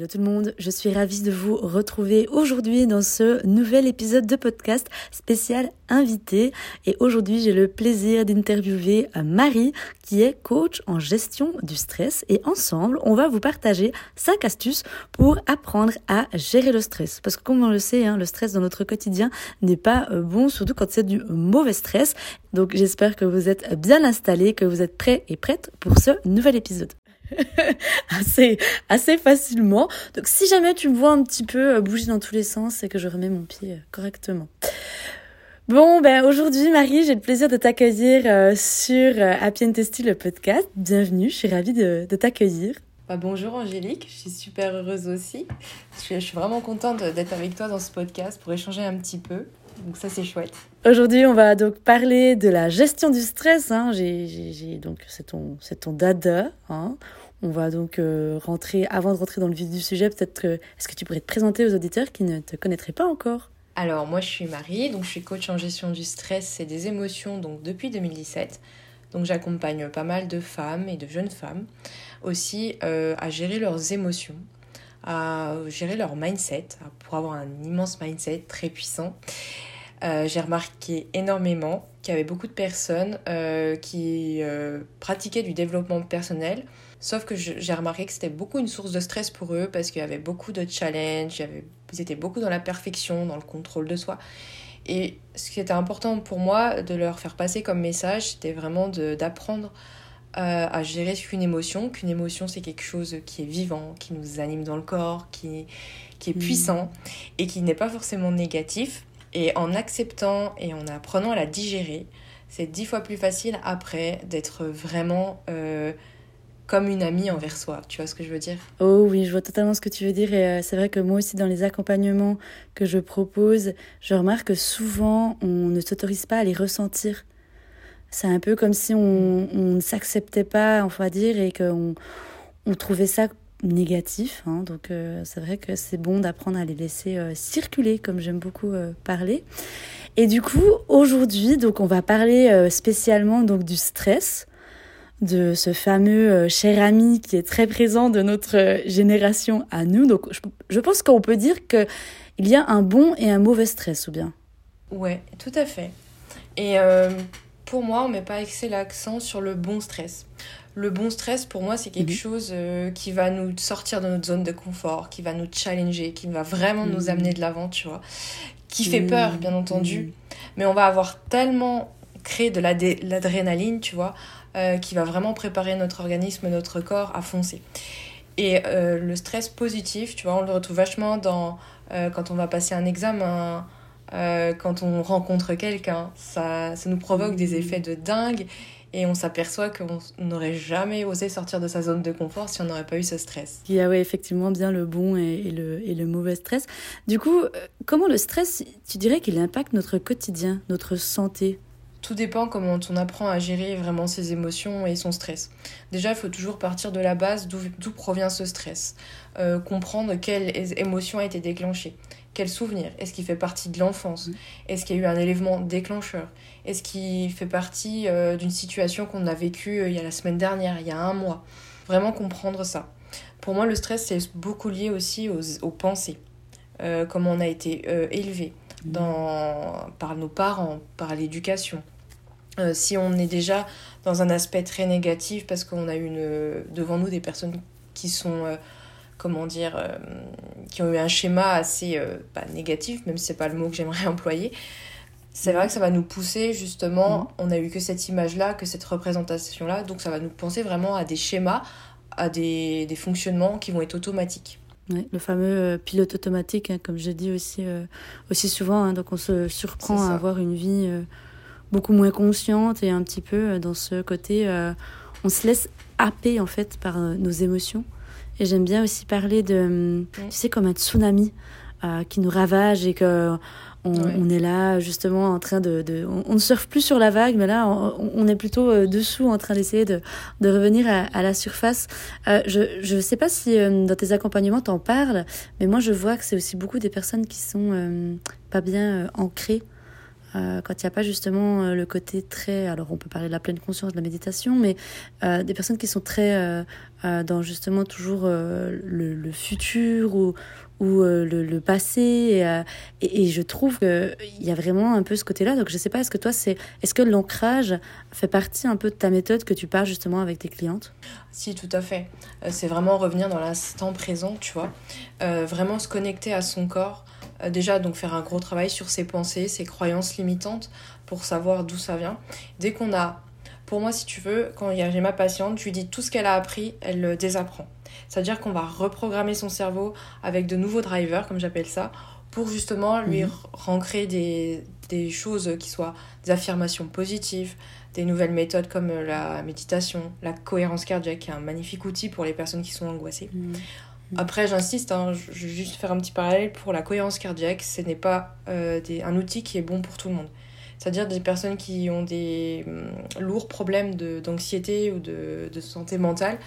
Hello tout le monde, je suis ravie de vous retrouver aujourd'hui dans ce nouvel épisode de podcast spécial invité. Et aujourd'hui, j'ai le plaisir d'interviewer Marie qui est coach en gestion du stress. Et ensemble, on va vous partager 5 astuces pour apprendre à gérer le stress. Parce que comme on le sait, hein, le stress dans notre quotidien n'est pas euh, bon, surtout quand c'est du mauvais stress. Donc j'espère que vous êtes bien installés, que vous êtes prêts et prêtes pour ce nouvel épisode. assez, assez facilement. Donc si jamais tu me vois un petit peu euh, bouger dans tous les sens, c'est que je remets mon pied euh, correctement. Bon, ben aujourd'hui, Marie, j'ai le plaisir de t'accueillir euh, sur Happy and Testy, le podcast. Bienvenue, je suis ravie de, de t'accueillir. Bah, bonjour Angélique, je suis super heureuse aussi. Je suis vraiment contente d'être avec toi dans ce podcast pour échanger un petit peu. Donc ça c'est chouette. Aujourd'hui, on va donc parler de la gestion du stress. Hein. J'ai, donc c'est ton, c'est ton dada. Hein. On va donc euh, rentrer, avant de rentrer dans le vif du sujet, peut-être que, est-ce que tu pourrais te présenter aux auditeurs qui ne te connaîtraient pas encore? Alors, moi, je suis Marie, donc je suis coach en gestion du stress et des émotions donc depuis 2017. Donc, j'accompagne pas mal de femmes et de jeunes femmes aussi euh, à gérer leurs émotions, à gérer leur mindset, pour avoir un immense mindset très puissant. Euh, j'ai remarqué énormément qu'il y avait beaucoup de personnes qui pratiquaient du développement personnel Sauf que j'ai remarqué que c'était beaucoup une source de stress pour eux parce qu'il y avait beaucoup de challenges, ils étaient beaucoup dans la perfection, dans le contrôle de soi. Et ce qui était important pour moi de leur faire passer comme message, c'était vraiment d'apprendre euh, à gérer qu'une émotion, qu'une émotion c'est quelque chose qui est vivant, qui nous anime dans le corps, qui, qui est mmh. puissant et qui n'est pas forcément négatif. Et en acceptant et en apprenant à la digérer, c'est dix fois plus facile après d'être vraiment euh, comme une amie envers soi. Tu vois ce que je veux dire? Oh oui, je vois totalement ce que tu veux dire. Et euh, c'est vrai que moi aussi, dans les accompagnements que je propose, je remarque que souvent, on ne s'autorise pas à les ressentir. C'est un peu comme si on, ne s'acceptait pas, on va dire, et qu'on on trouvait ça négatif. Hein. Donc euh, c'est vrai que c'est bon d'apprendre à les laisser euh, circuler, comme j'aime beaucoup parler. Et du coup, aujourd'hui, donc on va parler spécialement donc du stress de ce fameux euh, cher ami qui est très présent de notre euh, génération à nous. Donc je, pense qu'on peut dire qu'il y a un bon et un mauvais stress, ou bien? Ouais, tout à fait. Et euh, pour moi, on ne met pas assez l'accent sur le bon stress. Le bon stress, pour moi, c'est quelque mhm. chose qui va nous sortir de notre zone de confort, qui va nous challenger, qui va vraiment nous mhm. amener de l'avant, tu vois. Qui fait peur, bien entendu. Mais on va avoir tellement créé de l'adrénaline, tu vois, euh, qui va vraiment préparer notre organisme, notre corps à foncer. Et euh, le stress positif, tu vois, on le retrouve vachement dans euh, quand on va passer un examen, quand on rencontre quelqu'un. Ça, ça nous provoque des effets de dingue et on s'aperçoit qu'on n'aurait jamais osé sortir de sa zone de confort si on n'aurait pas eu ce stress. Il y a ouais, effectivement bien le bon et, le, et le mauvais stress. Du coup, comment le stress, tu dirais qu'il impacte notre quotidien, notre santé? Tout dépend comment on apprend à gérer vraiment ses émotions et son stress. Déjà, il faut toujours partir de la base d'où provient ce stress. Euh, comprendre quelle émotion a été déclenchée. Quel souvenir? Est-ce qu'il fait partie de l'enfance? Est-ce qu'il y a eu un élément déclencheur? Est-ce qu'il fait partie euh, d'une situation qu'on a vécue euh, il y a la semaine dernière, il y a un mois? Vraiment comprendre ça. Pour moi, le stress, c'est beaucoup lié aussi aux, pensées. comment on a été élevé dans, par nos parents, par l'éducation. Euh, si on est déjà dans un aspect très négatif parce qu'on a une, devant nous des personnes qui sont, euh, comment dire, euh, qui ont eu un schéma assez pas négatif, même si c'est pas le mot que j'aimerais employer, c'est vrai que ça va nous pousser justement, mm. on a eu que cette image-là, que cette représentation-là, donc ça va nous penser vraiment à des schémas, à des, des fonctionnements qui vont être automatiques le fameux euh, pilote automatique, hein, comme je dis aussi, euh, aussi souvent. Hein, donc on se surprend à avoir une vie euh, beaucoup moins consciente et un petit peu dans ce côté, on se laisse happer en fait par nos émotions. Et j'aime bien aussi parler de, tu sais, comme un tsunami. qui nous ravage et que on, est là justement en train de, on, ne surfe plus sur la vague, mais là on, est plutôt euh, dessous en train d'essayer de, revenir à, la surface. Euh, je ne sais pas si euh, dans tes accompagnements t'en parles, mais moi je vois que c'est aussi beaucoup des personnes qui sont pas bien ancrées. Quand il n'y a pas justement le côté très, alors on peut parler de la pleine conscience, de la méditation, mais des personnes qui sont très dans justement toujours le, futur ou, ou euh, le, passé. Euh, et, je trouve qu'il y a vraiment un peu ce côté-là. Donc je sais pas, est-ce que toi, c'est, est-ce que l'ancrage fait partie un peu de ta méthode que tu parles justement avec tes clientes? Si, tout à fait. Euh, c'est vraiment revenir dans l'instant présent, tu vois. vraiment se connecter à son corps. Déjà, donc faire un gros travail sur ses pensées, ses croyances limitantes pour savoir d'où ça vient. Dès qu'on a pour moi, si tu veux, quand j'ai ma patiente, je lui dis tout ce qu'elle a appris, elle le désapprend. C'est-à-dire qu'on va reprogrammer son cerveau avec de nouveaux drivers, comme j'appelle ça, pour justement lui mmh. des, des choses qui soient des affirmations positives, des nouvelles méthodes comme la méditation, la cohérence cardiaque, qui est un magnifique outil pour les personnes qui sont angoissées. Mhm. Après, j'insiste, hein, je vais juste faire un petit parallèle pour la cohérence cardiaque, ce n'est pas euh, des, un outil qui est bon pour tout le monde. C'est-à-dire des personnes qui ont des hum, lourds problèmes d'anxiété ou de, de, santé mentale,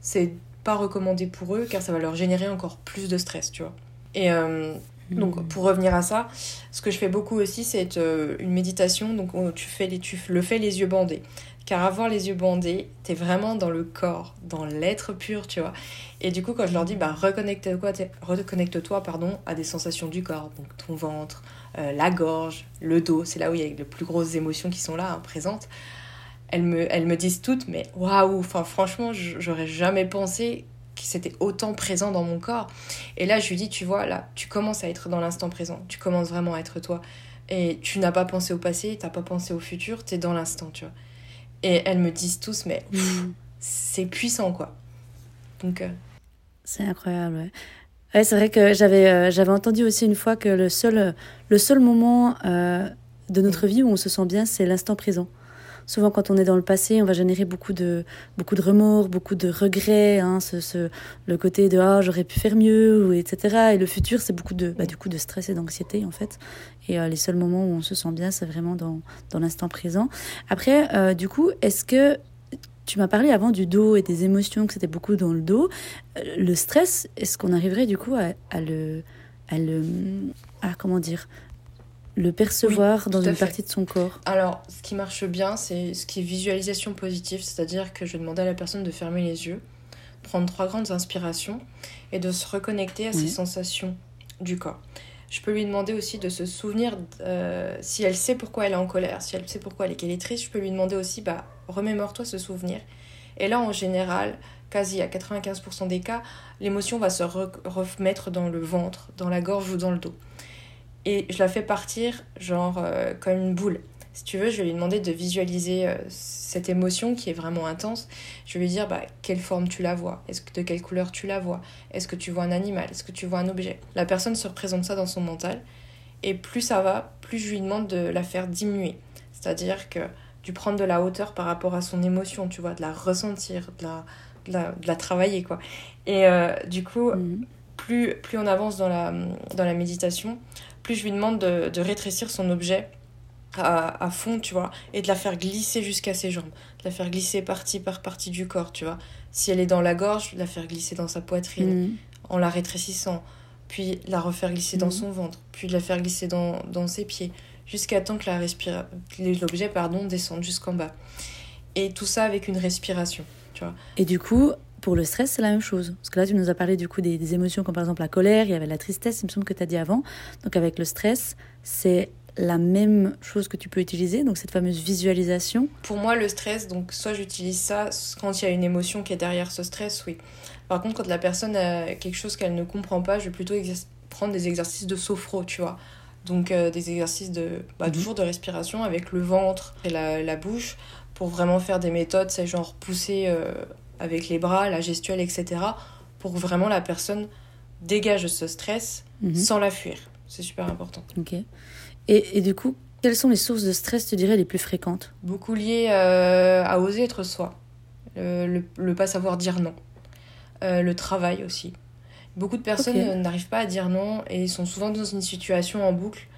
c'est pas recommandé pour eux car ça va leur générer encore plus de stress, tu vois. Et hum, donc hmm. pour revenir à ça, ce que je fais beaucoup aussi, c'est euh, une méditation. Donc tu, fais les, tu le fais les yeux bandés. Car avoir les yeux bandés, t'es vraiment dans le corps, dans l'être pur, tu vois. Et du coup, quand je leur dis, bah, reconnecte-toi reconnecte pardon, à des sensations du corps, donc ton ventre, euh, la gorge, le dos, c'est là où il y a les plus grosses émotions qui sont là, hein, présentes. Elles me, elles me disent toutes, mais waouh, enfin, franchement, j'aurais jamais pensé que c'était autant présent dans mon corps. Et là, je lui dis, tu vois, là, tu commences à être dans l'instant présent, tu commences vraiment à être toi. Et tu n'as pas pensé au passé, tu n'as pas pensé au futur, tu es dans l'instant, tu vois. Et elles me disent tous, mais c'est puissant, quoi. Donc. Euh, c'est incroyable, ouais. ouais c'est vrai que j'avais euh, j'avais entendu aussi une fois que le seul, le seul moment euh, de notre vie où on se sent bien, c'est l'instant présent souvent quand on est dans le passé, on va générer beaucoup de, beaucoup de remords, beaucoup de regrets, hein, ce, ce, le côté de ah, j'aurais pu faire mieux, ou, etc. Et le futur, c'est beaucoup de, bah, du coup, de stress et d'anxiété, en fait. Et euh, les seuls moments où on se sent bien, c'est vraiment dans, dans l'instant présent. Après, euh, du coup, est-ce que tu m'as parlé avant du dos et des émotions, que c'était beaucoup dans le dos. Euh, le stress, est-ce qu'on arriverait du coup à, le, à le, à comment dire, le percevoir dans une partie de son corps Alors, ce qui marche bien, c'est ce qui est visualisation positive, c'est-à-dire que je vais demander à la personne de fermer les yeux, prendre trois grandes inspirations et de se reconnecter à ses sensations du corps. Je peux lui demander aussi de se souvenir, euh, si elle sait pourquoi elle est en colère, si elle sait pourquoi elle est, triste, je peux lui demander aussi, bah, remémore-toi ce souvenir. Et là, en général, quasi à 95% des cas, l'émotion va se remettre dans le ventre, dans la gorge ou dans le dos et je la fais partir genre euh, comme une boule. Si tu veux, je vais lui demander de visualiser euh, cette émotion qui est vraiment intense. Je vais lui dire bah, quelle forme tu la vois, est-ce que de quelle couleur tu la vois, est-ce que tu vois un animal, est-ce que tu vois un objet? La personne se représente ça dans son mental et plus ça va, plus je lui demande de la faire diminuer. C'est-à-dire que du prendre de la hauteur par rapport à son émotion, tu vois, de la ressentir, de la, de la, travailler quoi. Et euh, du coup, mmh. plus, plus on avance dans la, dans la méditation, plus je lui demande de, rétrécir son objet à, fond, tu vois, et de la faire glisser jusqu'à ses jambes, de la faire glisser partie par partie du corps, tu vois. Si elle est dans la gorge, de la faire glisser dans sa poitrine mm. en la rétrécissant, puis la refaire glisser dans mm. son ventre, puis de la faire glisser dans, ses pieds, jusqu'à temps que l'objet pardon, descende jusqu'en bas. Et tout ça avec une respiration, tu vois. Et du coup, pour le stress, c'est la même chose. Parce que là, tu nous as parlé du coup des, émotions comme par exemple la colère, il y avait la tristesse, il me semble que tu as dit avant. Donc avec le stress, c'est la même chose que tu peux utiliser, donc cette fameuse visualisation. Pour moi, le stress, donc soit j'utilise ça quand il y a une émotion qui est derrière ce stress, oui. Par contre, quand la personne a quelque chose qu'elle ne comprend pas, je vais plutôt prendre des exercices de sophro, tu vois. Donc euh, des exercices de bah, mhm. toujours de respiration avec le ventre et la, bouche pour vraiment faire des méthodes, c'est genre pousser euh, avec les bras, la gestuelle, etc. pour que vraiment la personne dégage ce stress mhm. sans la fuir. C'est super important. Ok. Et, et, du coup, quelles sont les sources de stress, tu dirais, les plus fréquentes? Beaucoup liées euh, à oser être soi, le, le, pas savoir dire non, euh, le travail aussi, Beaucoup de personnes n'arrivent pas à dire non et sont souvent dans une situation en boucle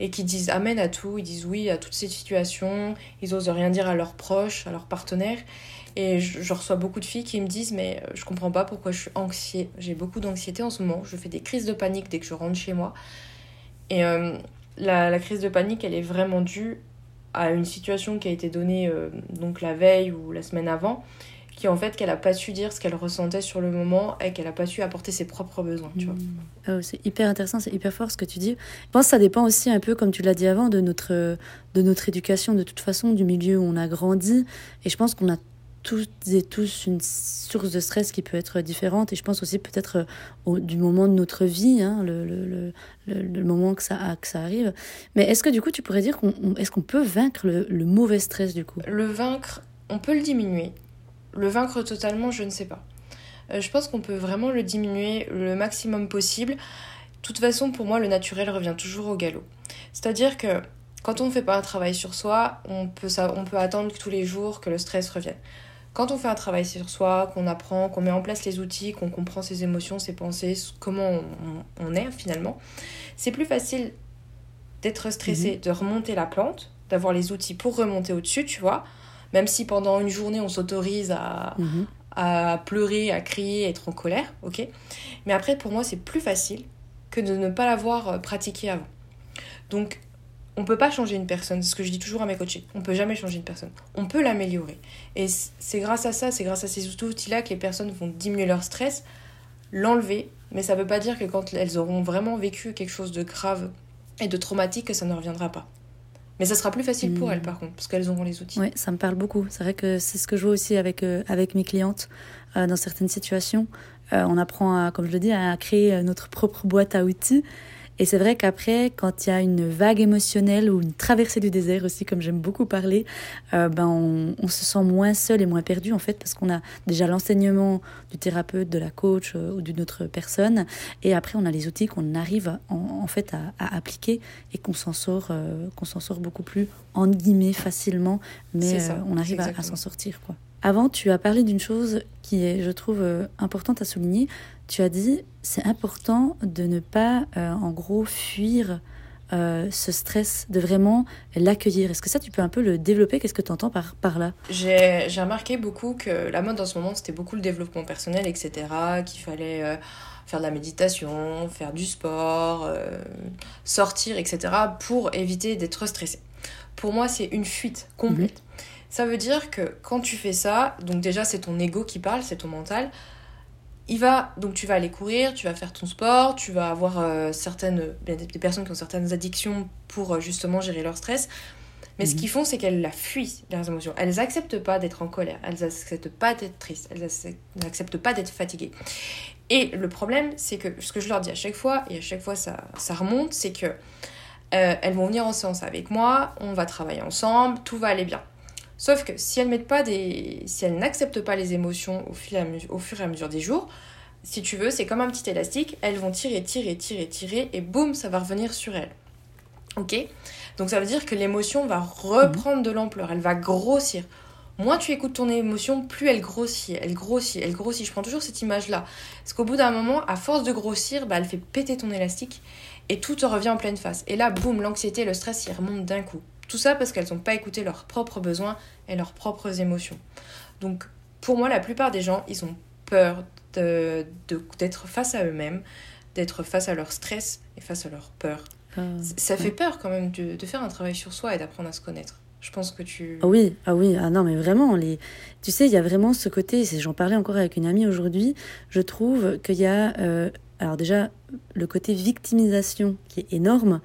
et qui disent amen à tout, ils disent oui à toutes ces situations, ils osent rien dire à leurs proches, à leurs partenaires. Et je, reçois beaucoup de filles qui me disent mais euh, je comprends pas pourquoi je suis anxiée. J'ai beaucoup d'anxiété en ce moment, je fais des crises de panique dès que je rentre chez moi. Et euh, la, crise de panique, elle est vraiment due à une situation qui a été donnée euh, donc la veille ou la semaine avant qui en fait qu'elle a pas su dire ce qu'elle ressentait sur le moment et qu'elle a pas su apporter ses propres besoins tu vois mmh. ah c'est hyper intéressant c'est hyper fort ce que tu dis je pense que ça dépend aussi un peu comme tu l'as dit avant de notre de notre éducation de toute façon du milieu où on a grandi et je pense qu'on a toutes et tous une source de stress qui peut être différente et je pense aussi peut-être du moment de notre vie hein, le, le, le, le, moment que ça que ça arrive mais est-ce que du coup tu pourrais dire qu'on est-ce peut vaincre le mauvais stress du coup? Le vaincre on peut le diminuer le vaincre totalement, je ne sais pas. Euh, je pense qu'on peut vraiment le diminuer le maximum possible. De toute façon, pour moi, le naturel revient toujours au galop. C'est-à-dire que quand on ne fait pas un travail sur soi, on peut, ça, on peut attendre tous les jours que le stress revienne. Quand on fait un travail sur soi, qu'on apprend, qu'on met en place les outils, qu'on comprend ses émotions, ses pensées, comment on, est finalement, c'est plus facile d'être stressé, mhm. de remonter la plante, d'avoir les outils pour remonter au-dessus, tu vois, même si pendant une journée, on s'autorise à, mhm. à pleurer, à crier, à être en colère, ok Mais après, pour moi, c'est plus facile que de ne pas l'avoir euh, pratiqué avant. Donc, on peut pas changer une personne, c'est ce que je dis toujours à mes coachés. On peut jamais changer une personne. On peut l'améliorer. Et c'est grâce à ça, c'est grâce à ces outils-là que les personnes vont diminuer leur stress, l'enlever. Mais ça veut pas dire que quand elles auront vraiment vécu quelque chose de grave et de traumatique, que ça ne reviendra pas. Mais ça sera plus facile pour elles, hmm. par contre, parce qu'elles auront les outils. Oui, ça me parle beaucoup. C'est vrai que c'est ce que je vois aussi avec, euh, avec mes clientes euh, dans certaines situations. Euh, on apprend, à, comme je le dis, à créer notre propre boîte à outils. Et c'est vrai qu'après, quand il y a une vague émotionnelle ou une traversée du désert aussi, comme j'aime beaucoup parler, euh, ben on, se sent moins seul et moins perdu en fait, parce qu'on a déjà l'enseignement du thérapeute, de la coach euh, ou d'une autre personne, et après on a les outils qu'on arrive en, fait à, appliquer et qu'on s'en sort, euh, qu'on s'en sort beaucoup plus en guillemets facilement, mais on arrive à, à s'en sortir quoi. Avant, tu as parlé d'une chose qui est, je trouve, importante à souligner tu as dit c'est important de ne pas, euh, en gros, fuir euh, ce stress, de vraiment l'accueillir. Est-ce que ça, tu peux un peu le développer? Qu'est-ce que tu entends par, par là? J'ai remarqué beaucoup que la mode en ce moment, c'était beaucoup le développement personnel, etc. Qu'il fallait euh, faire de la méditation, faire du sport, sortir, etc. pour éviter d'être stressé. Pour moi, c'est une fuite complète. Mhm. Ça veut dire que quand tu fais ça, donc déjà c'est ton ego qui parle, c'est ton mental, il va donc tu vas aller courir, tu vas faire ton sport, tu vas avoir euh, certaines des, personnes qui ont certaines addictions pour euh, justement gérer leur stress. Mais ce mhm. qu'ils font, c'est qu'elles la fuient, leurs émotions. Elles n'acceptent pas d'être en colère, elles n'acceptent pas d'être tristes, elles n'acceptent pas d'être fatiguées. Et le problème, c'est que ce que je leur dis à chaque fois, et à chaque fois ça, ça remonte, c'est que euh, elles vont venir en séance avec moi, on va travailler ensemble, tout va aller bien. Sauf que si elles mettent pas des, si elles n'acceptent pas les émotions au mesure, au fur et à mesure des jours, si tu veux, c'est comme un petit élastique, elles vont tirer, tirer, tirer, tirer, et boum, ça va revenir sur elles. Ok? Donc ça veut dire que l'émotion va reprendre de l'ampleur, elle va grossir. Moins tu écoutes ton émotion, plus elle grossit, elle grossit, elle grossit. Je prends toujours cette image-là. Parce qu'au bout d'un moment, à force de grossir, bah, elle fait péter ton élastique et tout te revient en pleine face. Et là, boum, l'anxiété, le stress, il remonte d'un coup. Tout ça parce qu'elles n'ont pas écouté leurs propres besoins et leurs propres émotions. Donc pour moi, la plupart des gens, ils ont peur d'être de, face à eux-mêmes, d'être face à leur stress et face à leur peur. Ah, ça fait peur quand même de, de, faire un travail sur soi et d'apprendre à se connaître. Je pense que tu... Ah oui, ah oui, ah non, mais vraiment, les... tu sais, il y a vraiment ce côté, j'en parlais encore avec une amie aujourd'hui, je trouve qu'il y a, euh, alors déjà, le côté victimisation qui est énorme,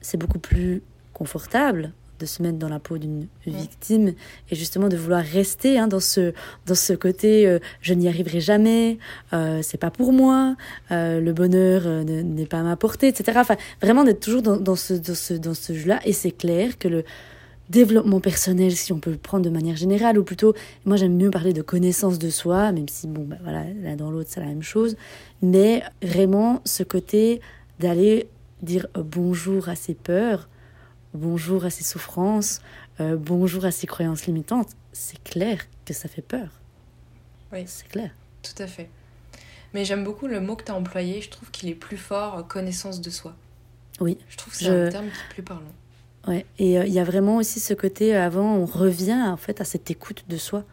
c'est beaucoup plus confortable de se mettre dans la peau d'une victime et justement de vouloir rester hein, dans ce dans ce côté euh, je n'y arriverai jamais euh, c'est pas pour moi euh, le bonheur n'est pas à ma portée etc enfin vraiment d'être toujours dans, dans, ce dans ce dans ce jeu là et c'est clair que le développement personnel si on peut le prendre de manière générale ou plutôt moi j'aime mieux parler de connaissance de soi même si bon bah, voilà l'un dans l'autre c'est la même chose. Mais vraiment ce côté d'aller dire bonjour à ses peurs bonjour à ses souffrances, euh, bonjour à ses croyances limitantes, c'est clair que ça fait peur. Oui. C'est clair. Tout à fait. Mais j'aime beaucoup le mot que tu as employé. Je trouve qu'il est plus fort, connaissance de soi. Oui. Je trouve que c'est un terme qui est plus parlant. Ouais. Et il y a vraiment aussi ce côté, avant, on revient en fait à cette écoute de soi.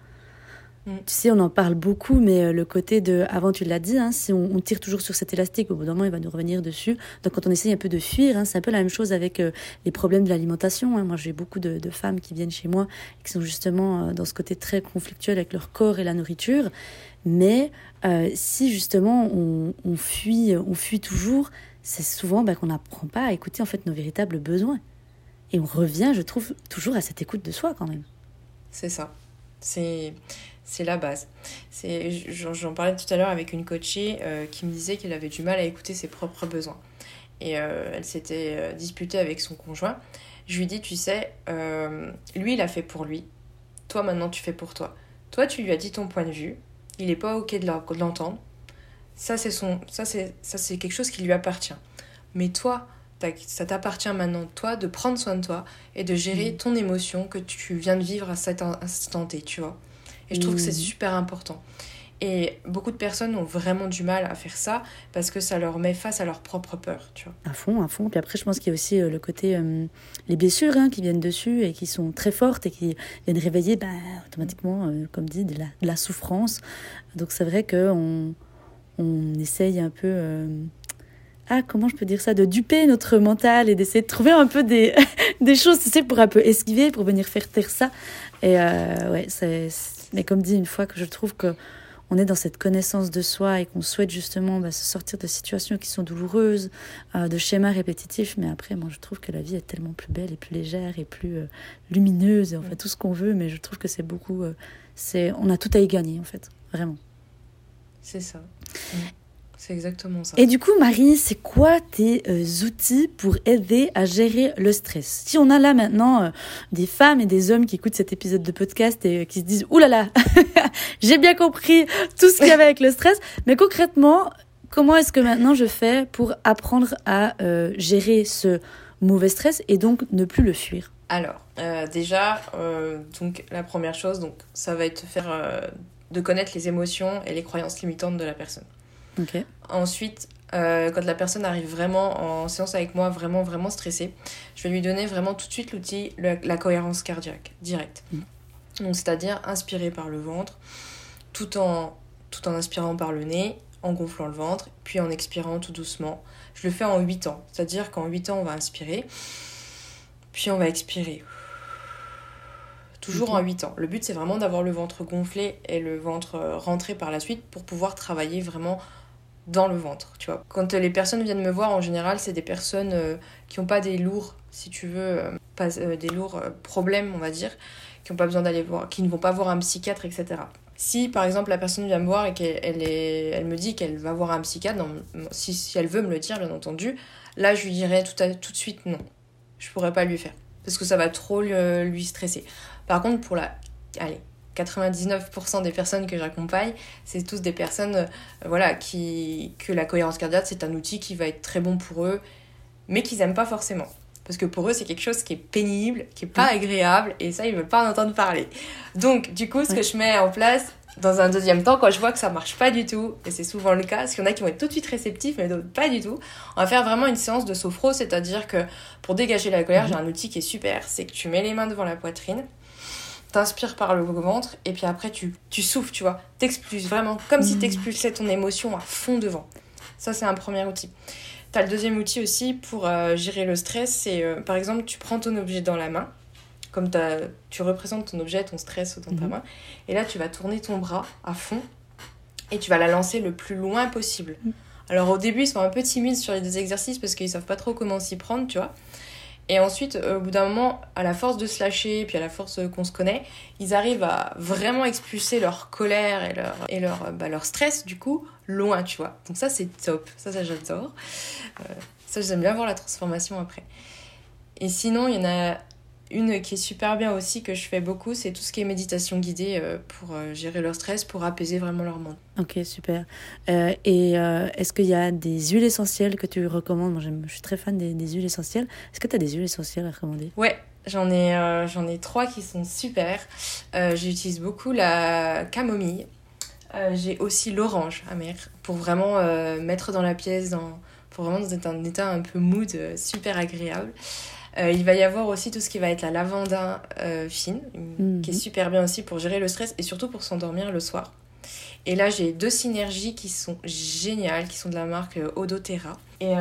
Mm. Tu sais, on en parle beaucoup, mais euh, le côté de, avant tu l'as dit, hein, si on, tire toujours sur cet élastique, au bout d'un moment il va nous revenir dessus. Donc quand on essaye un peu de fuir, hein, c'est un peu la même chose avec euh, les problèmes de l'alimentation. Hein. Moi j'ai beaucoup de, femmes qui viennent chez moi et qui sont justement euh, dans ce côté très conflictuel avec leur corps et la nourriture. Mais si justement on, fuit, on fuit toujours, c'est souvent bah, qu'on n'apprend pas à écouter en fait nos véritables besoins. Et on revient, je trouve, toujours à cette écoute de soi quand même. C'est ça. C'est c'est la base. J'en parlais tout à l'heure avec une coachée euh, qui me disait qu'elle avait du mal à écouter ses propres besoins. Et euh, elle s'était euh, disputée avec son conjoint. Je lui dis, tu sais, lui, il a fait pour lui. Toi, maintenant, tu fais pour toi. Toi, tu lui as dit ton point de vue. Il n'est pas OK de l'entendre. Ça, c'est son, ça, c'est quelque chose qui lui appartient. Mais toi, ça t'appartient maintenant, toi, de prendre soin de toi et de gérer mmh. ton émotion que tu viens de vivre à cet instant T, tu vois. Et je trouve que c'est mmh. super important. Et beaucoup de personnes ont vraiment du mal à faire ça parce que ça leur met face à leur propre peur, tu vois. À fond, à fond. Puis après, je pense qu'il y a aussi euh, le côté, euh, les blessures hein, qui viennent dessus et qui sont très fortes et qui viennent réveiller bah, automatiquement, euh, comme dit, de la, de la souffrance. Donc c'est vrai qu'on on essaye un peu... ah, comment je peux dire ça De duper notre mental et d'essayer de trouver un peu des, des choses, tu sais, pour un peu esquiver, pour venir faire taire ça. Et ouais, c'est mais comme dit, une fois que je trouve que on est dans cette connaissance de soi et qu'on souhaite justement bah, se sortir de situations qui sont douloureuses, euh, de schémas répétitifs, mais après, moi, je trouve que la vie est tellement plus belle et plus légère et plus euh, lumineuse, et en fait, tout ce qu'on veut, mais je trouve que c'est beaucoup... Euh, c'est on a tout à y gagner, en fait, vraiment. C'est ça. C'est exactement ça. Et du coup, Marie, c'est quoi tes euh, outils pour aider à gérer le stress? Si on a là maintenant euh, des femmes et des hommes qui écoutent cet épisode de podcast et euh, qui se disent Ouh là là, j'ai bien compris tout ce qu'il y avait avec le stress, mais concrètement, comment est-ce que maintenant je fais pour apprendre à gérer ce mauvais stress et donc ne plus le fuir? Alors, déjà, donc la première chose, donc ça va être de faire de connaître les émotions et les croyances limitantes de la personne. Ensuite, euh, quand la personne arrive vraiment en séance avec moi, vraiment, vraiment stressée, je vais lui donner vraiment tout de suite l'outil, la cohérence cardiaque, directe. Mm. Donc, c'est-à-dire inspirer par le ventre, tout en, tout en inspirant par le nez, en gonflant le ventre, puis en expirant tout doucement. Je le fais en 8 ans, c'est-à-dire qu'en 8 ans, on va inspirer, puis on va expirer. Toujours en 8 ans. Le but, c'est vraiment d'avoir le ventre gonflé et le ventre euh, rentré par la suite pour pouvoir travailler vraiment dans le ventre, tu vois. Quand les personnes viennent me voir, en général, c'est des personnes euh, qui n'ont pas des lourds, si tu veux, euh, pas, euh, des lourds problèmes, on va dire, qui n'ont pas besoin d'aller voir, qui ne vont pas voir un psychiatre, etc. Si, par exemple, la personne vient me voir et qu'elle est, elle me dit qu'elle va voir un psychiatre, si, elle veut me le dire, bien entendu, là, je lui dirais tout, tout de suite non. Je pourrais pas lui faire. Parce que ça va trop lui stresser. Par contre, pour la... Allez, 99% des personnes que j'accompagne, c'est tous des personnes euh, voilà, qui, que la cohérence cardiaque, c'est un outil qui va être très bon pour eux, mais qu'ils n'aiment pas forcément. Parce que pour eux, c'est quelque chose qui est pénible, qui est pas agréable, et ça, ils veulent pas en entendre parler. Donc, du coup, ce que je mets en place, dans un deuxième temps, quand je vois que ça marche pas du tout, et c'est souvent le cas, parce qu'il y en a qui vont être tout de suite réceptifs, mais d'autres pas du tout, on va faire vraiment une séance de sophro, c'est-à-dire que pour dégager la colère, mhm. j'ai un outil qui est super, c'est que tu mets les mains devant la poitrine, t'inspires par le ventre et puis après tu, tu souffles, tu vois. T'expulses vraiment, comme si mmh. t'expulsais ton émotion à fond devant. Ça, c'est un premier outil. T'as le deuxième outil aussi pour euh, gérer le stress, c'est euh, par exemple, tu prends ton objet dans la main, comme tu représentes ton objet, ton stress dans ta mmh. main, et là tu vas tourner ton bras à fond et tu vas la lancer le plus loin possible. Mmh. Alors au début, ils sont un peu timides sur les deux exercices parce qu'ils savent pas trop comment s'y prendre, tu vois. Et ensuite, au bout d'un moment, à la force de se lâcher, puis à la force qu'on se connaît, ils arrivent à vraiment expulser leur colère et leur, et leur, bah, leur stress, du coup, loin, tu vois. Donc ça, c'est top. Ça, ça j'adore. Euh, ça, j'aime bien voir la transformation après. Et sinon, il y en a une qui est super bien aussi, que je fais beaucoup, c'est tout ce qui est méditation guidée euh, pour euh, gérer leur stress, pour apaiser vraiment leur monde. Ok, super. Euh, et est-ce qu'il y a des huiles essentielles que tu recommandes? Moi, je suis très fan des, huiles essentielles. Est-ce que tu as des huiles essentielles à recommander? Ouais, j'en ai, j'en ai trois qui sont super. J'utilise beaucoup la camomille, j'ai aussi l'orange amer pour vraiment mettre dans la pièce, dans, pour vraiment être un état un peu mood super agréable. Il va y avoir aussi tout ce qui va être la lavanda fine, qui est mhm. super bien aussi pour gérer le stress et surtout pour s'endormir le soir. Et là, j'ai deux synergies qui sont géniales, qui sont de la marque Odoterra. Et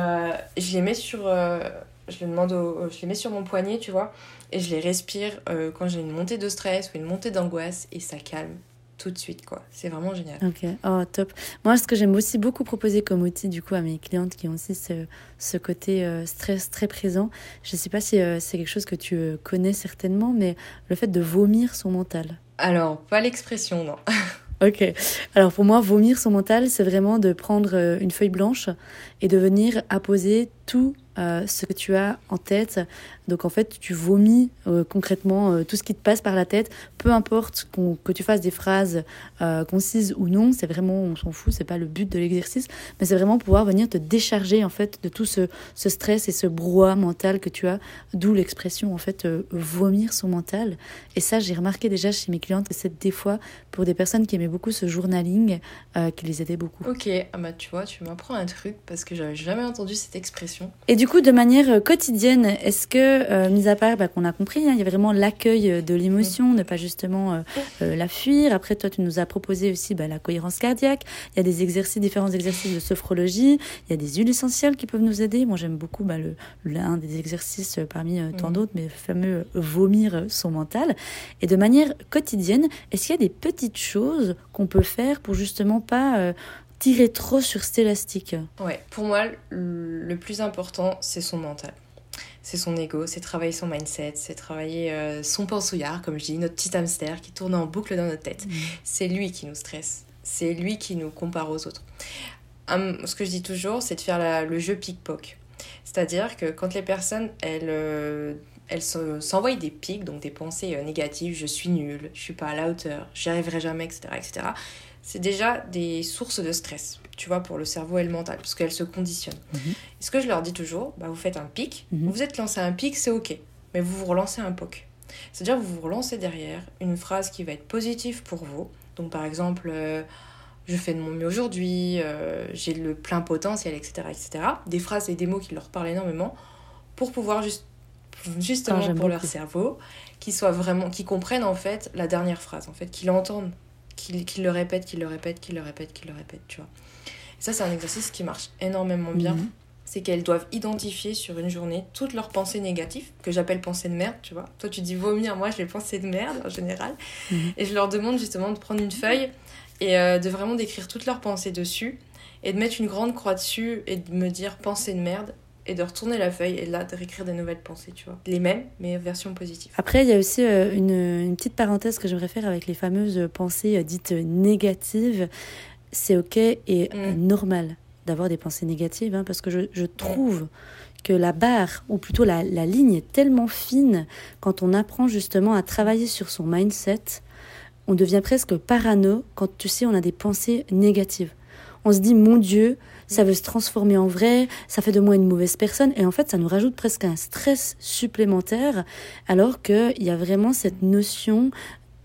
je les mets sur, je les demande je les mets sur mon poignet, tu vois, et je les respire quand j'ai une montée de stress ou une montée d'angoisse et ça calme tout de suite, quoi. C'est vraiment génial. Ok, oh top. Moi, ce que j'aime aussi beaucoup proposer comme outil, du coup, à mes clientes qui ont aussi ce, ce côté euh, stress très présent, je sais pas si euh, c'est quelque chose que tu euh, connais certainement, mais le fait de vomir son mental. Alors, pas l'expression, non. Ok. Alors pour moi, vomir son mental, c'est vraiment de prendre une feuille blanche et de venir apposer tout euh, ce que tu as en tête. Donc en fait, tu vomis euh, concrètement euh, tout ce qui te passe par la tête, peu importe que tu fasses des phrases concises ou non, c'est vraiment, on s'en fout, c'est pas le but de l'exercice, mais c'est vraiment pouvoir venir te décharger en fait de tout ce, ce stress et ce brouhaha mental que tu as, d'où l'expression en fait vomir son mental. Et ça, j'ai remarqué déjà chez mes clientes que c'est des fois pour des personnes qui aimaient beaucoup ce journaling qui les aidait beaucoup. Ok, ah bah tu vois, tu m'apprends un truc parce que j'avais jamais entendu cette expression. Et du coup, de manière euh, quotidienne, est-ce que, euh, mis à part bah, qu'on a compris, hein, il y a vraiment l'accueil euh, de l'émotion, ne pas justement la fuir. Après, toi, tu nous as proposé aussi bah, la cohérence cardiaque. Il y a des exercices, différents exercices de sophrologie. Il y a des huiles essentielles qui peuvent nous aider. Moi, j'aime beaucoup bah, l'un des exercices parmi tant d'autres, mais le fameux vomir son mental. Et de manière quotidienne, est-ce qu'il y a des petites choses qu'on peut faire pour justement pas tirer trop sur cet élastique? Ouais, pour moi, le plus important, c'est son mental. C'est son ego, c'est travailler son mindset, c'est travailler euh, son pensouillard, comme je dis, notre petit hamster qui tourne en boucle dans notre tête. Mm. C'est lui qui nous stresse, c'est lui qui nous compare aux autres. Hum, ce que je dis toujours, c'est de faire le jeu pick-pock. C'est-à-dire que quand les personnes, elles, euh, elles s'envoient des pics, donc des pensées euh, négatives, je suis nulle, je suis pas à la hauteur, j'y arriverai jamais, etc., etc., c'est déjà des sources de stress, tu vois, pour le cerveau et le mental, parce qu'elles se conditionnent. Mhm. ce que je leur dis toujours, bah, vous faites un pic, mhm. vous vous êtes lancé un pic, c'est ok, mais vous vous relancez un POC. C'est-à-dire vous vous relancez derrière une phrase qui va être positive pour vous. Donc par exemple, euh, je fais de mon mieux aujourd'hui, euh, j'ai le plein potentiel, etc., etc. Des phrases et des mots qui leur parlent énormément pour pouvoir juste, justement ah, pour leur cerveau, qu'ils soient vraiment, qu'ils comprennent en fait la dernière phrase, en fait, qu'ils l'entendent qu'il le répète, qu'il le répète, qu'il le répète, qu'il le répète, tu vois. ça, c'est un exercice qui marche énormément bien. Mhm. C'est qu'elles doivent identifier sur une journée toutes leurs pensées négatives, que j'appelle pensées de merde, tu vois. Toi, tu dis vomir, moi, je les pensées de merde en général. Mhm. Et je leur demande justement de prendre une feuille et euh, de vraiment décrire toutes leurs pensées dessus et de mettre une grande croix dessus et de me dire pensée de merde et de retourner la feuille et là de réécrire des nouvelles pensées, tu vois. Les mêmes, mais version positive. Après, il y a aussi euh, une, une, petite parenthèse que j'aimerais faire avec les fameuses pensées euh, dites négatives. C'est ok et mm. normal d'avoir des pensées négatives, hein, parce que je, je trouve que la barre, ou plutôt la, la, ligne est tellement fine quand on apprend justement à travailler sur son mindset, on devient presque parano quand tu sais on a des pensées négatives. On se dit, mon Dieu, ça veut se transformer en vrai, ça fait de moi une mauvaise personne, et en fait, ça nous rajoute presque un stress supplémentaire, alors qu'il y a vraiment cette notion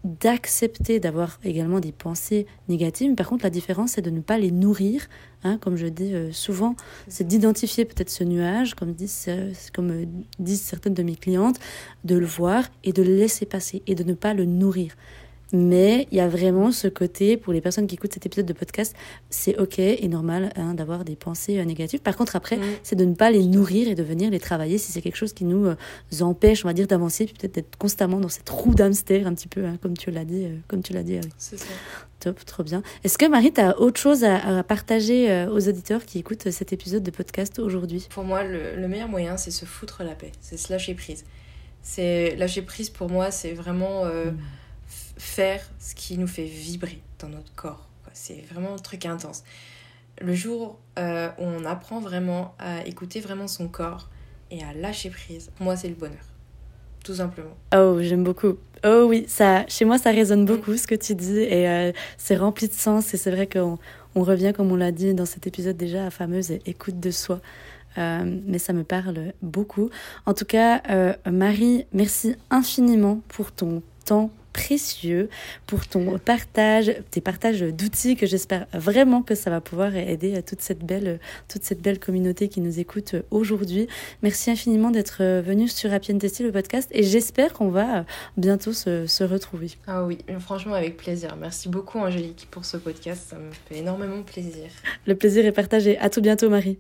d'accepter d'avoir également des pensées négatives. Par contre, la différence, c'est de ne pas les nourrir. Hein, comme je dis euh, souvent, c'est d'identifier peut-être ce nuage, comme disent, euh, euh, disent certaines de mes clientes, de le voir et de le laisser passer et de ne pas le nourrir. Mais il y a vraiment ce côté, pour les personnes qui écoutent cet épisode de podcast, c'est ok et normal hein, d'avoir des pensées euh, négatives. Par contre, après, mm. c'est de ne pas les nourrir et de venir les travailler si c'est quelque chose qui nous euh, empêche, on va dire, d'avancer, puis peut-être d'être constamment dans cette roue d'hamster, un petit peu, hein, comme tu l'as dit. Euh, comme tu l'as dit C'est ça. Top, trop bien. Est-ce que Marie, tu as autre chose à, partager aux auditeurs qui écoutent cet épisode de podcast aujourd'hui? Pour moi, le, le meilleur moyen, c'est se foutre la paix, c'est se lâcher prise. C'est lâcher prise pour moi, c'est vraiment mm faire ce qui nous fait vibrer dans notre corps. C'est vraiment un truc intense. Le jour euh, où on apprend vraiment à écouter vraiment son corps et à lâcher prise, moi c'est le bonheur. Tout simplement. Oh, j'aime beaucoup. Oh oui, ça, chez moi ça résonne beaucoup ce que tu dis et euh, c'est rempli de sens et c'est vrai qu'on on revient comme on l'a dit dans cet épisode déjà à fameuse écoute de soi. Euh, mais ça me parle beaucoup. En tout cas, Marie, merci infiniment pour ton temps précieux pour ton partage, tes partages d'outils que j'espère vraiment que ça va pouvoir aider toute cette belle, toute cette belle communauté qui nous écoute aujourd'hui. Merci infiniment d'être venu sur Happy Testy le podcast et j'espère qu'on va bientôt se, se retrouver. Ah oui, franchement avec plaisir. Merci beaucoup Angélique pour ce podcast, ça me fait énormément plaisir. Le plaisir est partagé. À tout bientôt Marie.